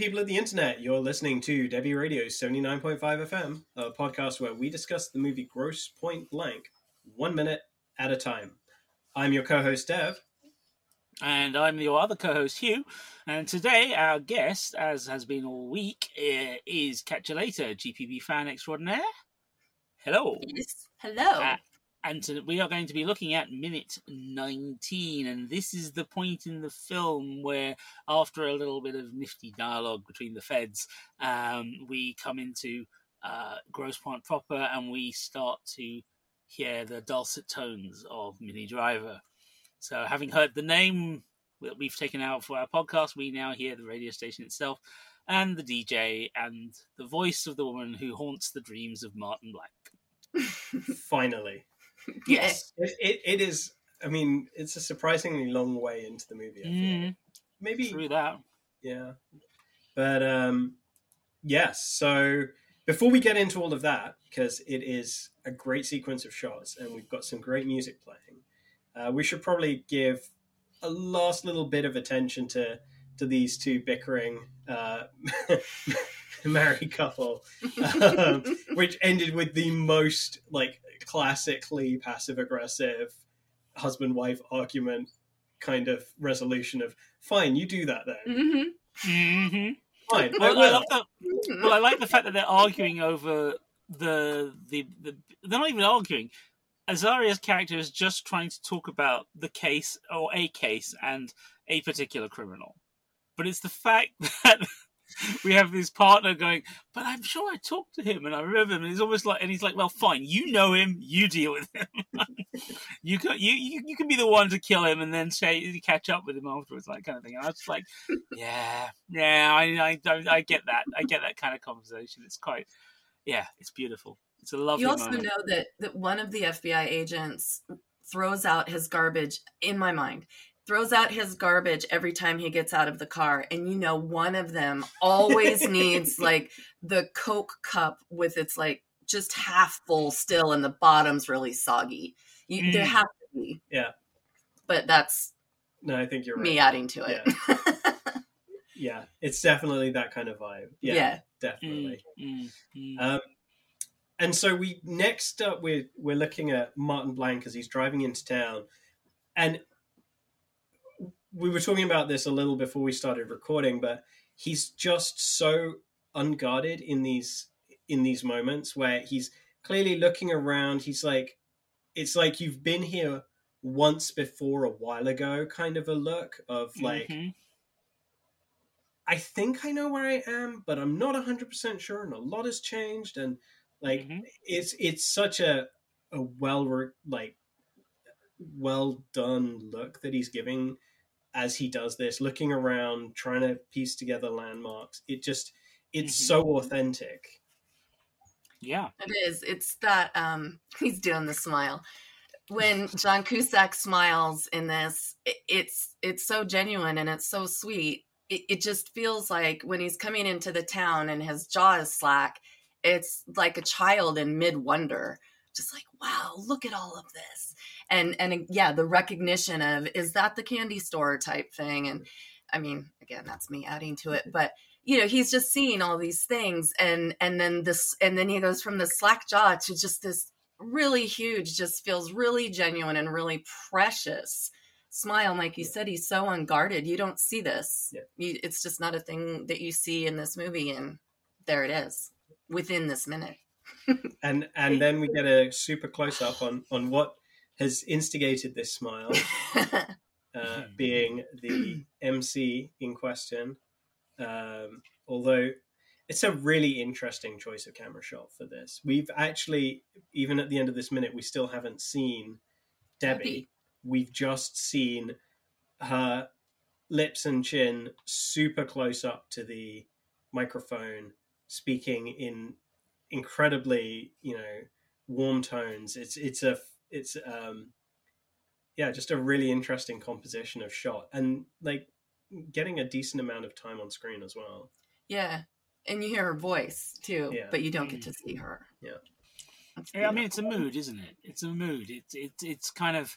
morning, people of the internet. You're listening to Debi Radio's 79.5 FM, a podcast where we discuss the movie Grosse Pointe Blank, one minute at a time. I'm your co host, Dev. And I'm your other co host, Hugh. And today, our guest, as has been all week, eh, is CacciaLater, GPB fan extraordinaire. Hello. Yes. Hello. Uh, and to, we are going to be looking at minute 19 and this is the point in the film where after a little bit of nifty dialogue between the feds um, we come into uh, grosse pointe proper and we start to hear the dulcet tones of minnie driver so having heard the name that we've taken out for our podcast we now hear the radio station itself and the dj and the voice of the woman who haunts the dreams of martin Blank. Finally. Yes It, it, it is, I mean, it's a surprisingly long way into the movie. I feel. Mm, Maybe, through that yeah. But, um, yes, so before we get into all of that, because it is a great sequence of shots and we've got some great music playing, uh, we should probably give a last little bit of attention to to these two bickering uh, married couple, um, which ended with the most like classically passive aggressive husband wife argument kind of resolution of fine, you do that then. hmm hmm Fine, I Well, I will. love. Well, I like the fact that they're arguing over the the, the they're not even arguing. Azaria's character is just trying to talk about the case or a case and a particular criminal, but it's the fact that we have this partner going. But I'm sure I talked to him and I remember him. And he's almost like, and he's like, "Well, fine, you know him, you deal with him. you can you, you you can be the one to kill him and then say catch up with him afterwards, like kind of thing." And I was like, "Yeah, yeah, I I I get that. I get that kind of conversation. It's quite, yeah, it's beautiful. It's a lovely You also moment. know that that one of the FBI agents throws out his garbage. In my mind, throws out his garbage every time he gets out of the car, and you know one of them always needs like the Coke cup with its like just half full still, and the bottom's really soggy. You, There Mm. have to be, Yeah, but that's no, I think you're right. me adding to it. Yeah, it's definitely that kind of vibe. Yeah, Yeah. definitely. Mm, mm, mm. Um, and so we next up we're we're looking at Martin Blank as he's driving into town, and we were talking about this a little before we started recording, but he's just so unguarded in these in these moments where he's clearly looking around. He's like, it's like you've been here once before a while ago, kind of a look of like. Mhm. I think I know where I am, but I'm not 100% sure and a lot has changed and like Mhm. it's it's such a a well like well done look that he's giving as he does this looking around trying to piece together landmarks it just it's Mhm. so authentic yeah. It is. It's that um he's doing the smile. When John Cusack smiles in this, it, it's it's so genuine and it's so sweet. It, it just feels like when he's coming into the town and his jaw is slack, it's like a child in mid wonder, just like wow, look at all of this, and and yeah, the recognition of is that the candy store? type thing, and I mean, again, that's me adding to it, mm-hmm. but you know he's just seeing all these things and and then this and then he goes from the slack jaw to just this really huge just feels really genuine and really precious smile and like you said he's so unguarded. You don't see this. Yeah. you, it's just not a thing that you see in this movie and there it is within this minute. And and then we get a super close up on on what has instigated this smile uh, being the MC in question. Um, although it's a really interesting choice of camera shot for this. We've actually, even at the end of this minute, we still haven't seen Debi. Debi. We've just seen her lips and chin super close up to the microphone, speaking in incredibly, you know, warm tones. It's it's a it's um yeah, just a really interesting composition of shot and like getting a decent amount of time on screen as well. yeah and you hear her voice too Yeah. but you don't get to see her Yeah. Yeah, I mean, it's a mood, isn't it? It's a mood. It's it's it's kind of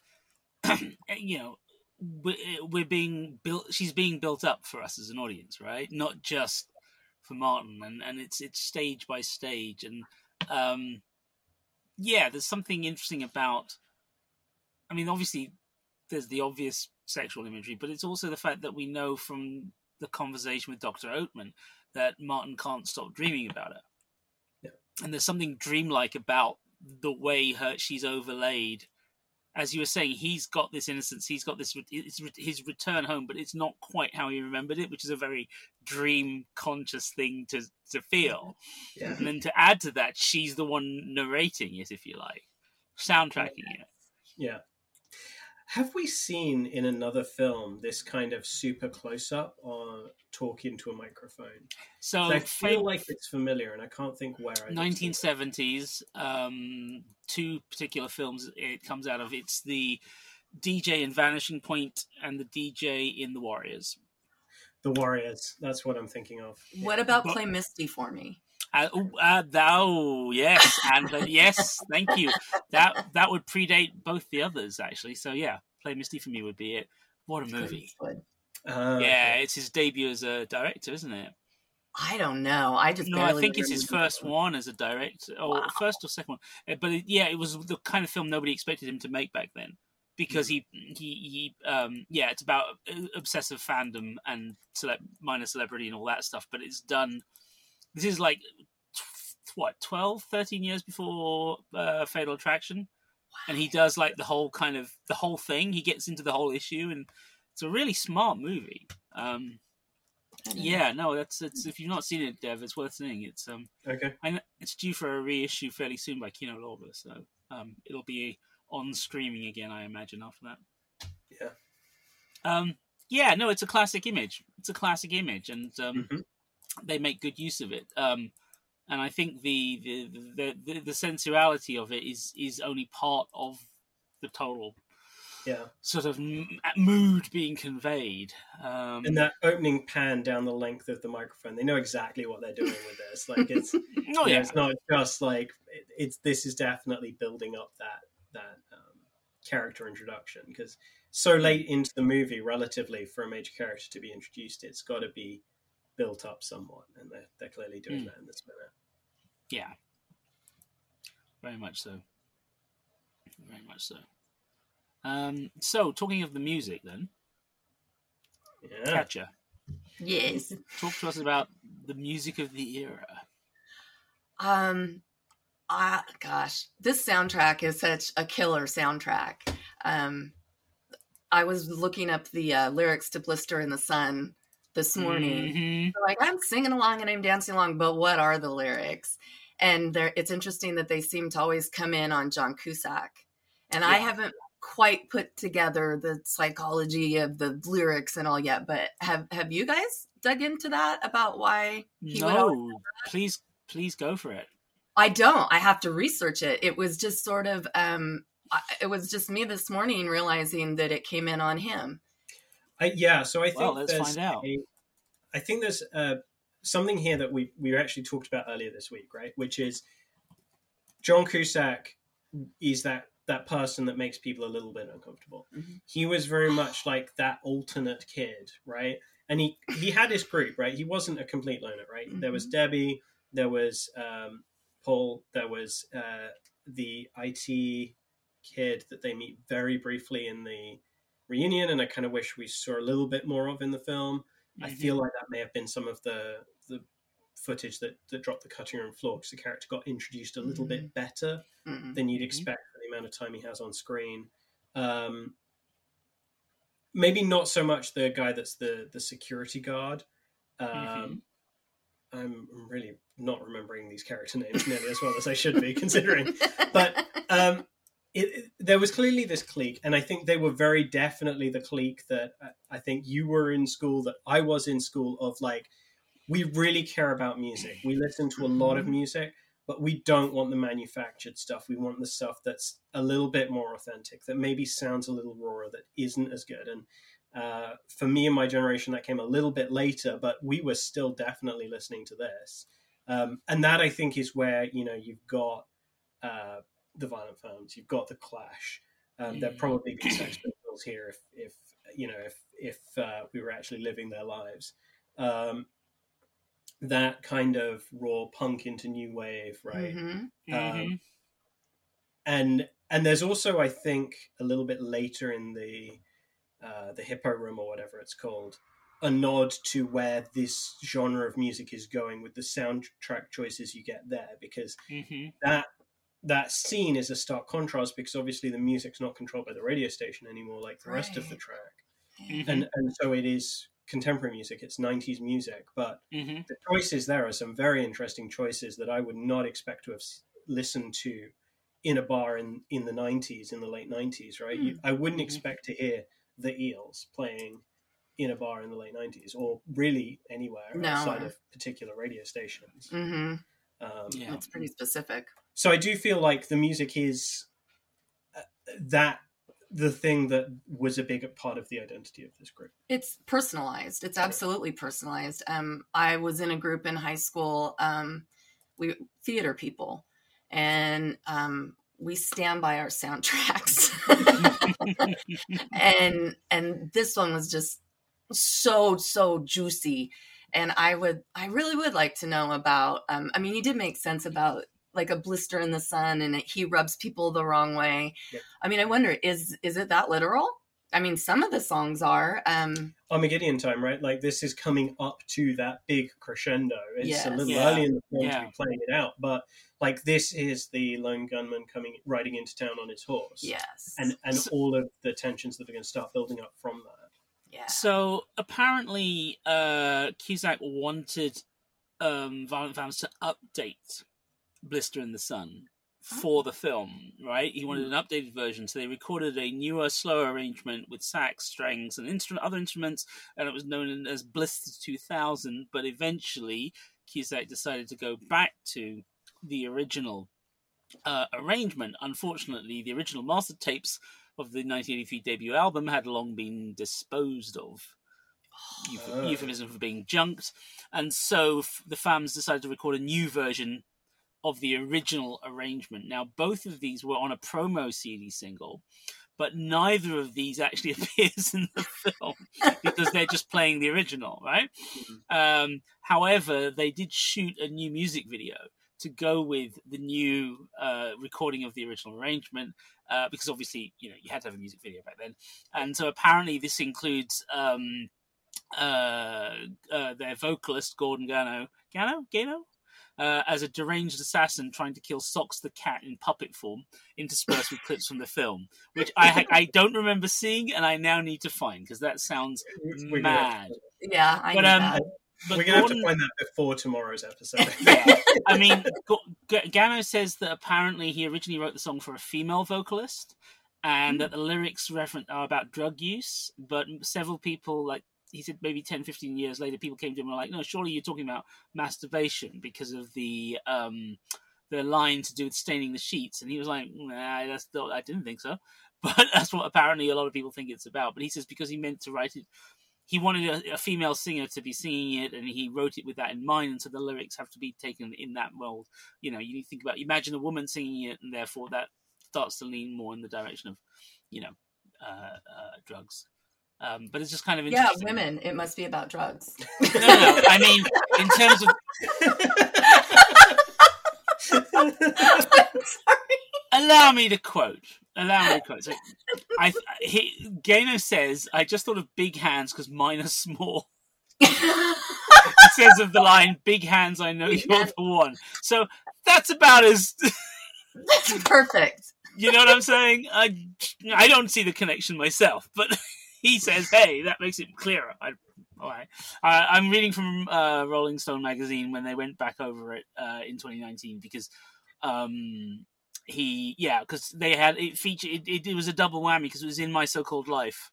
you know we're being built. She's being built up for us as an audience, right? Not just for Martin, and and it's it's stage by stage, and um, yeah, there's something interesting about. I mean, obviously, there's the obvious sexual imagery, but it's also the fact that we know from the conversation with Doctor Oatman that Martin can't stop dreaming about it, yeah. and there's something dreamlike about the way her she's overlaid as you were saying, he's got this innocence. He's got this his return home, but it's not quite how he remembered it, which is a very dream conscious thing to to feel. Yeah. And then to add to that, she's the one narrating it, if you like, soundtracking it. Yeah. Have we seen in another film this kind of super close up or talking to a microphone? So I feel like it's familiar, and I can't think where. Nineteen seventies, um, two particular films it comes out of. It's the DJ in Vanishing Point and the DJ in The Warriors. The Warriors. That's what I'm thinking of. What about but, Play Misty for me? Uh, uh, oh yes, and uh, yes, thank you. That that would predate both the others actually. So yeah, Play Misty for me would be it. What a movie! Uh, yeah, it's his debut as a director, isn't it? I don't know. I just no. I think it's his first one as a director, or wow. first or second one. Uh, but it, yeah, it was the kind of film nobody expected him to make back then because he he he um yeah it's about uh, obsessive fandom and cele- minor celebrity and all that stuff but it's done this is like what 12 13 years before uh, fatal attraction. Wow. and he does like the whole kind of the whole thing. He gets into the whole issue and it's a really smart movie. Um yeah no that's it's if you've not seen it dev it's worth seeing. It's um okay. And it's due for a reissue fairly soon by kino lorber so um it'll be on streaming again i imagine after that. Yeah. Um yeah no it's a classic image. It's a classic image and um mm-hmm they make good use of it. Um, and I think the, the the, the sensuality of it is is only part of the total yeah sort of mood being conveyed um, and that opening pan down the length of the microphone they know exactly what they're doing with this like it's oh, yeah. it's not just like it, it's this is definitely building up that that um, character introduction because so late into the movie relatively for a major character to be introduced it's got to be built up somewhat, and they're, they're clearly doing mm. that in this minute. Yeah, very much so. Very much so. Um, so, talking of the music, then, yeah. Katja. Yes. Talk to us about the music of the era. Um, ah, gosh, this soundtrack is such a killer soundtrack. Um, I was looking up the uh, lyrics to "Blister in the Sun" this morning. Mm-hmm. So, like I'm singing along and I'm dancing along, but what are the lyrics? And there, it's interesting that they seem to always come in on John Cusack, and yeah. I haven't quite put together the psychology of the lyrics and all yet. But have have you guys dug into that about why he no, please please go for it. I don't. I have to research it. It was just sort of um it was just me this morning realizing that it came in on him. I, yeah, so I think well, let's find out. A, I think there's uh, something here that we we actually talked about earlier this week, right? Which is John Cusack is that that person that makes people a little bit uncomfortable. Mm-hmm. He was very much like that alternate kid, right? And he he had his group, right? He wasn't a complete loner, right? Mm-hmm. There was mm-hmm. Debi, there was um, Paul, there was uh, the IT kid that they meet very briefly in the reunion, and I kind of wish we saw a little bit more of in the film. Mm-hmm. I feel like that may have been some of the the footage that, that dropped the cutting room floor because the character got introduced a little mm-hmm. bit better mm-hmm. than you'd Mm-hmm. expect for the amount of time he has on screen. Um, maybe not so much the guy that's the the security guard. Um, Mhm. I'm really not remembering these character names nearly as well as I should be, considering. But um, it, there was clearly this clique, and I think they were very definitely the clique that uh, I think you were in school, that I was in school, of like, we really care about music. We listen to a lot of music, but we don't want the manufactured stuff. We want the stuff that's a little bit more authentic, that maybe sounds a little rawer, that isn't as good. And uh, for me and my generation, that came a little bit later, but we were still definitely listening to this. Um, and that I think is where you know you've got uh, the Violent Femmes, you've got the Clash. Um, There'd Mm. probably be Sex Pistols here if, if you know, if if uh, we were actually living their lives. Um, that kind of raw punk into new wave, right? Mhm. Mhm. Um, and and there's also, I think, a little bit later in the uh, the Hippo Room or whatever it's called, a nod to where this genre of music is going with the soundtrack choices you get there, because Mhm. that that scene is a stark contrast because obviously the music's not controlled by the radio station anymore, like the rest of the Right. track, Mhm. and and so it is contemporary music, it's '90s music, but Mhm. the choices there are some very interesting choices that I would not expect to have listened to in a bar in, in the 90s, in the late 90s, right? You, I wouldn't Mhm. expect to hear the Eels playing in a bar in the late 90s or really anywhere No. outside of particular radio stations. Mhm. Um, Yeah. It's pretty specific. So I do feel like the music is uh, that the thing that was a big part of the identity of this group. It's personalized. It's absolutely personalized. Um, I was in a group in high school. Um, we theater people, and um, we stand by our soundtracks. and and this one was just so so juicy. And I would, I really would like to know about. Um, I mean, he did make sense about like a blister in the sun, and it, he rubs people the wrong way. Yep. I mean, I wonder is is it that literal? I mean, some of the songs are. Um, Armagideon time, right? Like this is coming up to that big crescendo. It's Yes. a little Yeah. early in the film Yeah. to be playing it out, but like this is the lone gunman coming riding into town on his horse, yes. and and So- all of the tensions that are going to start building up from that. yeah. So apparently, uh, Cusack wanted um, Violent Femmes to update Blister in the Sun for the film, right? He wanted an updated version, so they recorded a newer, slower arrangement with sax, strings, and instrument, other instruments, and it was known as Blister 2000. But eventually, Cusack decided to go back to the original uh, arrangement. Unfortunately, the original master tapes of the 1983 debut album had long been disposed of. Euph- Oh. Euphemism for being junked, and so f- the fans decided to record a new version of the original arrangement. Now, both of these were on a promo CD single, but neither of these actually appears in the film because they're just playing the original, right? Um, however, they did shoot a new music video to go with the new uh, recording of the original arrangement uh, because obviously, you know, you had to have a music video back then, and so apparently this includes. Um, uh, uh, their vocalist Gordon Gano, Gano, Gano, uh, as a deranged assassin trying to kill Socks the cat in puppet form, interspersed with clips from the film, which I ha- I don't remember seeing, and I now need to find because that sounds We're gonna have mad. yeah, I But, um, that. But we're gonna have to find that before tomorrow's episode. yeah. I mean, G- G- Gano says that apparently he originally wrote the song for a female vocalist, and that the lyrics reference are about drug use. But several people, like he said, maybe 10, 15 years later, people came to him and were like, "No, surely you're talking about masturbation because of the um, the line to do with staining the sheets." And he was like, "Nah, that's not, I didn't think so." But that's what apparently a lot of people think it's about. But he says because he meant to write it he wanted a, a female singer to be singing it and he wrote it with that in mind and so the lyrics have to be taken in that mold you know you think about imagine a woman singing it and therefore that starts to lean more in the direction of you know uh, uh, drugs um, but it's just kind of yeah, women. It must be about drugs. no, no, i mean in terms of Sorry. allow me to quote allow me to quote so i he, Gano says i just thought of big hands because mine are small He says of the line big hands i know Big you're hands. the one so that's about as That's perfect. You know what I'm saying? I I don't see the connection myself, but he says, "Hey, that makes it clearer." I, all right. I, I'm reading from uh, Rolling Stone magazine when they went back over it uh, in 2019 because um, he, yeah, because they had it featured. It, it, it was a double whammy because it was in My So-Called Life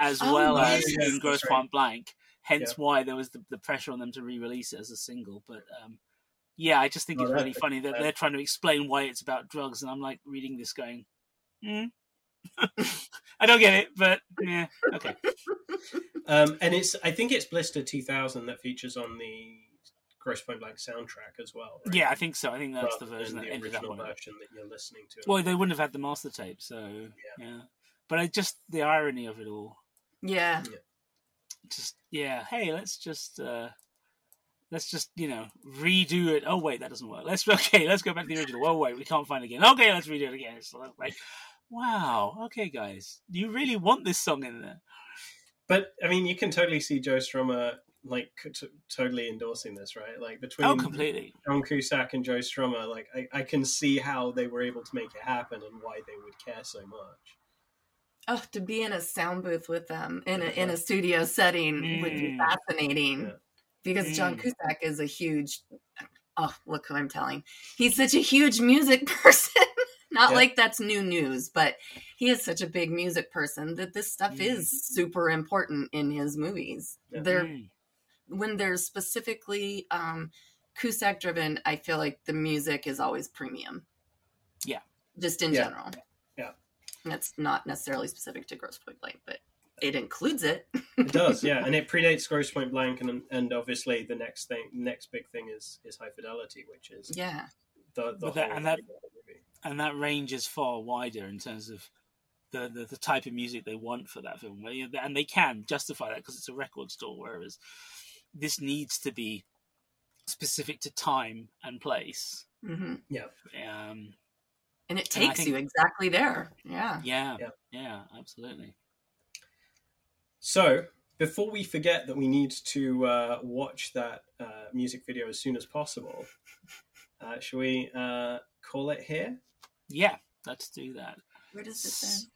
as Oh, well yes. as Yes, in Gross right. Point Blank. Hence Yeah. why there was the, the pressure on them to re-release it as a single. But um, yeah, I just think Oh, it's really funny that they're trying to explain why it's about drugs, and I'm like reading this going, hmm. I don't get it, but yeah, okay. Um, and it's I think it's Blister 2000 that features on the Grosse Pointe Blank soundtrack as well. right? Yeah, I think so. I think that's Rather the version that the ended up original on version that you're listening to. Well, they wouldn't have had the master tape, so yeah. But I just the irony of it all. Yeah. Just yeah, hey, let's just uh let's just you know redo it. Oh wait, that doesn't work. Let's okay, let's go back to the original. Oh wait, we can't find it again. Okay, let's redo it again. It's like wow, okay, guys, you really want this song in there. But I mean, you can totally see Joe Strummer like t- totally endorsing this, right? Like between oh, completely John Cusack and Joe Strummer, like I, I can see how they were able to make it happen and why they would care so much. Oh, to be in a sound booth with them in a in a studio setting mm. would be mm. fascinating. Yeah. Because mm. John Cusack is a huge oh, look who I'm telling. He's such a huge music person. Not yeah. like that's new news, but he is such a big music person that this stuff mm. is super important in his movies. Yeah. They're mm. when they're specifically um, Cusack driven, I feel like the music is always premium. Yeah. Just in yeah. general. Yeah. That's not necessarily specific to Grosse Pointe Blank, but it includes it. it does, yeah, and it predates Grosse Pointe Blank, and and obviously the next thing, next big thing is is High Fidelity, which is yeah, the, the that, and that and that range is far wider in terms of the, the, the type of music they want for that film, and they can justify that because it's a record store. Whereas this needs to be specific to time and place. Mm-hmm. Yeah. Um, and it takes and think, you exactly there. Yeah. Yeah. Yeah. Yeah. Absolutely. So before we forget that we need to uh, watch that uh, music video as soon as possible, uh, shall we uh, call it here? Yeah, let's do that. Where does this end?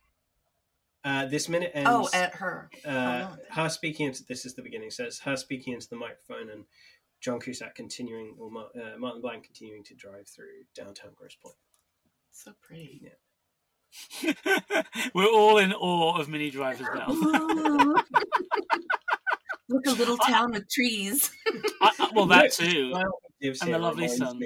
Uh, this minute ends. Oh, at her. Uh, oh, her speaking into this is the beginning. So it's her speaking into the microphone and John Cusack continuing, or uh, Martin Blank continuing to drive through downtown Grosse Pointe. So pretty. Yeah. We're all in awe of Minnie Drivers now. Look, a little town with trees. I, I, well, that too, and the lovely sun.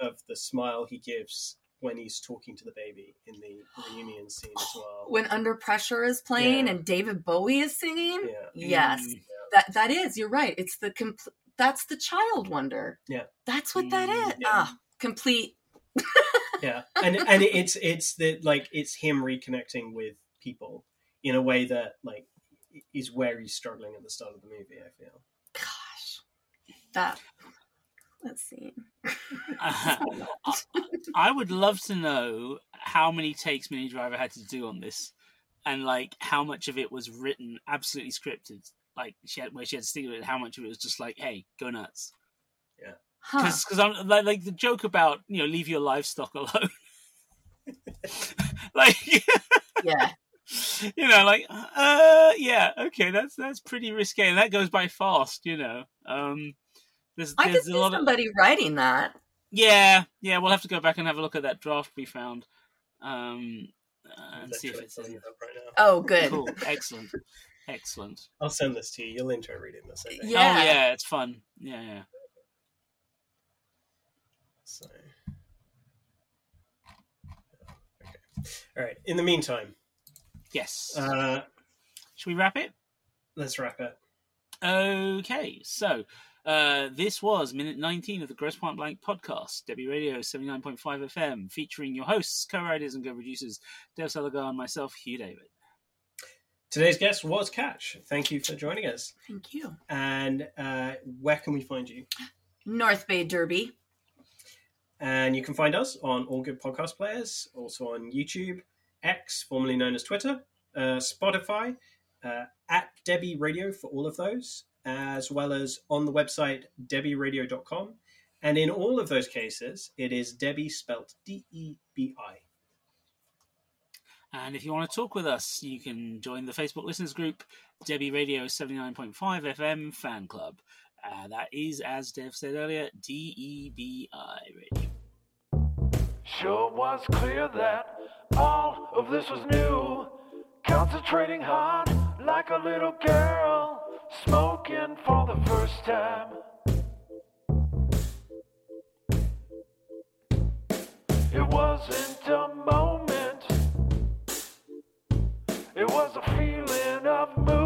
Of the smile he gives when he's talking to the baby in the reunion scene as well. When Under Pressure is playing yeah. and David Bowie is singing. Yeah. Yes. Mm, yeah. That that is. You're right. It's the complete. That's the child wonder. Yeah. That's what that is. mm. Ah, complete. yeah, and and it's it's the like it's him reconnecting with people in a way that like is where he's struggling at the start of the movie. I feel. Gosh, that Let's see. uh, I would love to know how many takes Minnie Driver had to do on this, and like how much of it was written absolutely scripted, like she had where she had to stick with it. How much of it was just like, "Hey, go nuts." Yeah. Because huh. I'm like, like the joke about you know leave your livestock alone. like yeah you know like uh yeah okay that's that's pretty risque and that goes by fast you know um there's, I could see somebody of... writing that. Yeah, yeah. We'll have to go back and have a look at that draft we found, um, uh, and see if it's in. Right oh, good. Cool. Excellent. Excellent. I'll send this to you. You'll enjoy reading this. I think. Yeah. Oh yeah, it's fun. Yeah, yeah. So. Okay. All right. In the meantime. Yes. Uh, Should we wrap it? Let's wrap it. Okay. So uh, this was minute 19 of the Grosse Pointe Blank podcast, Debi Radio 79.5 FM, featuring your hosts, co writers, and co producers, Dave Seligar and myself, Hugh David. Today's guest was Catch. Thank you for joining us. Thank you. And uh, where can we find you? North Bay Derby. And you can find us on all good podcast players, also on YouTube, X, formerly known as Twitter, uh, Spotify, uh, at Debi Radio for all of those, as well as on the website debiradio.com. And in all of those cases, it is Debbie spelt D E B I. And if you want to talk with us, you can join the Facebook listeners group, Debi Radio 79.5 FM Fan Club. Uh, that is, as Dev said earlier, D E B I Radio. Sure was clear that all of this was new. Concentrating hard like a little girl smoking for the first time. It wasn't a moment, it was a feeling.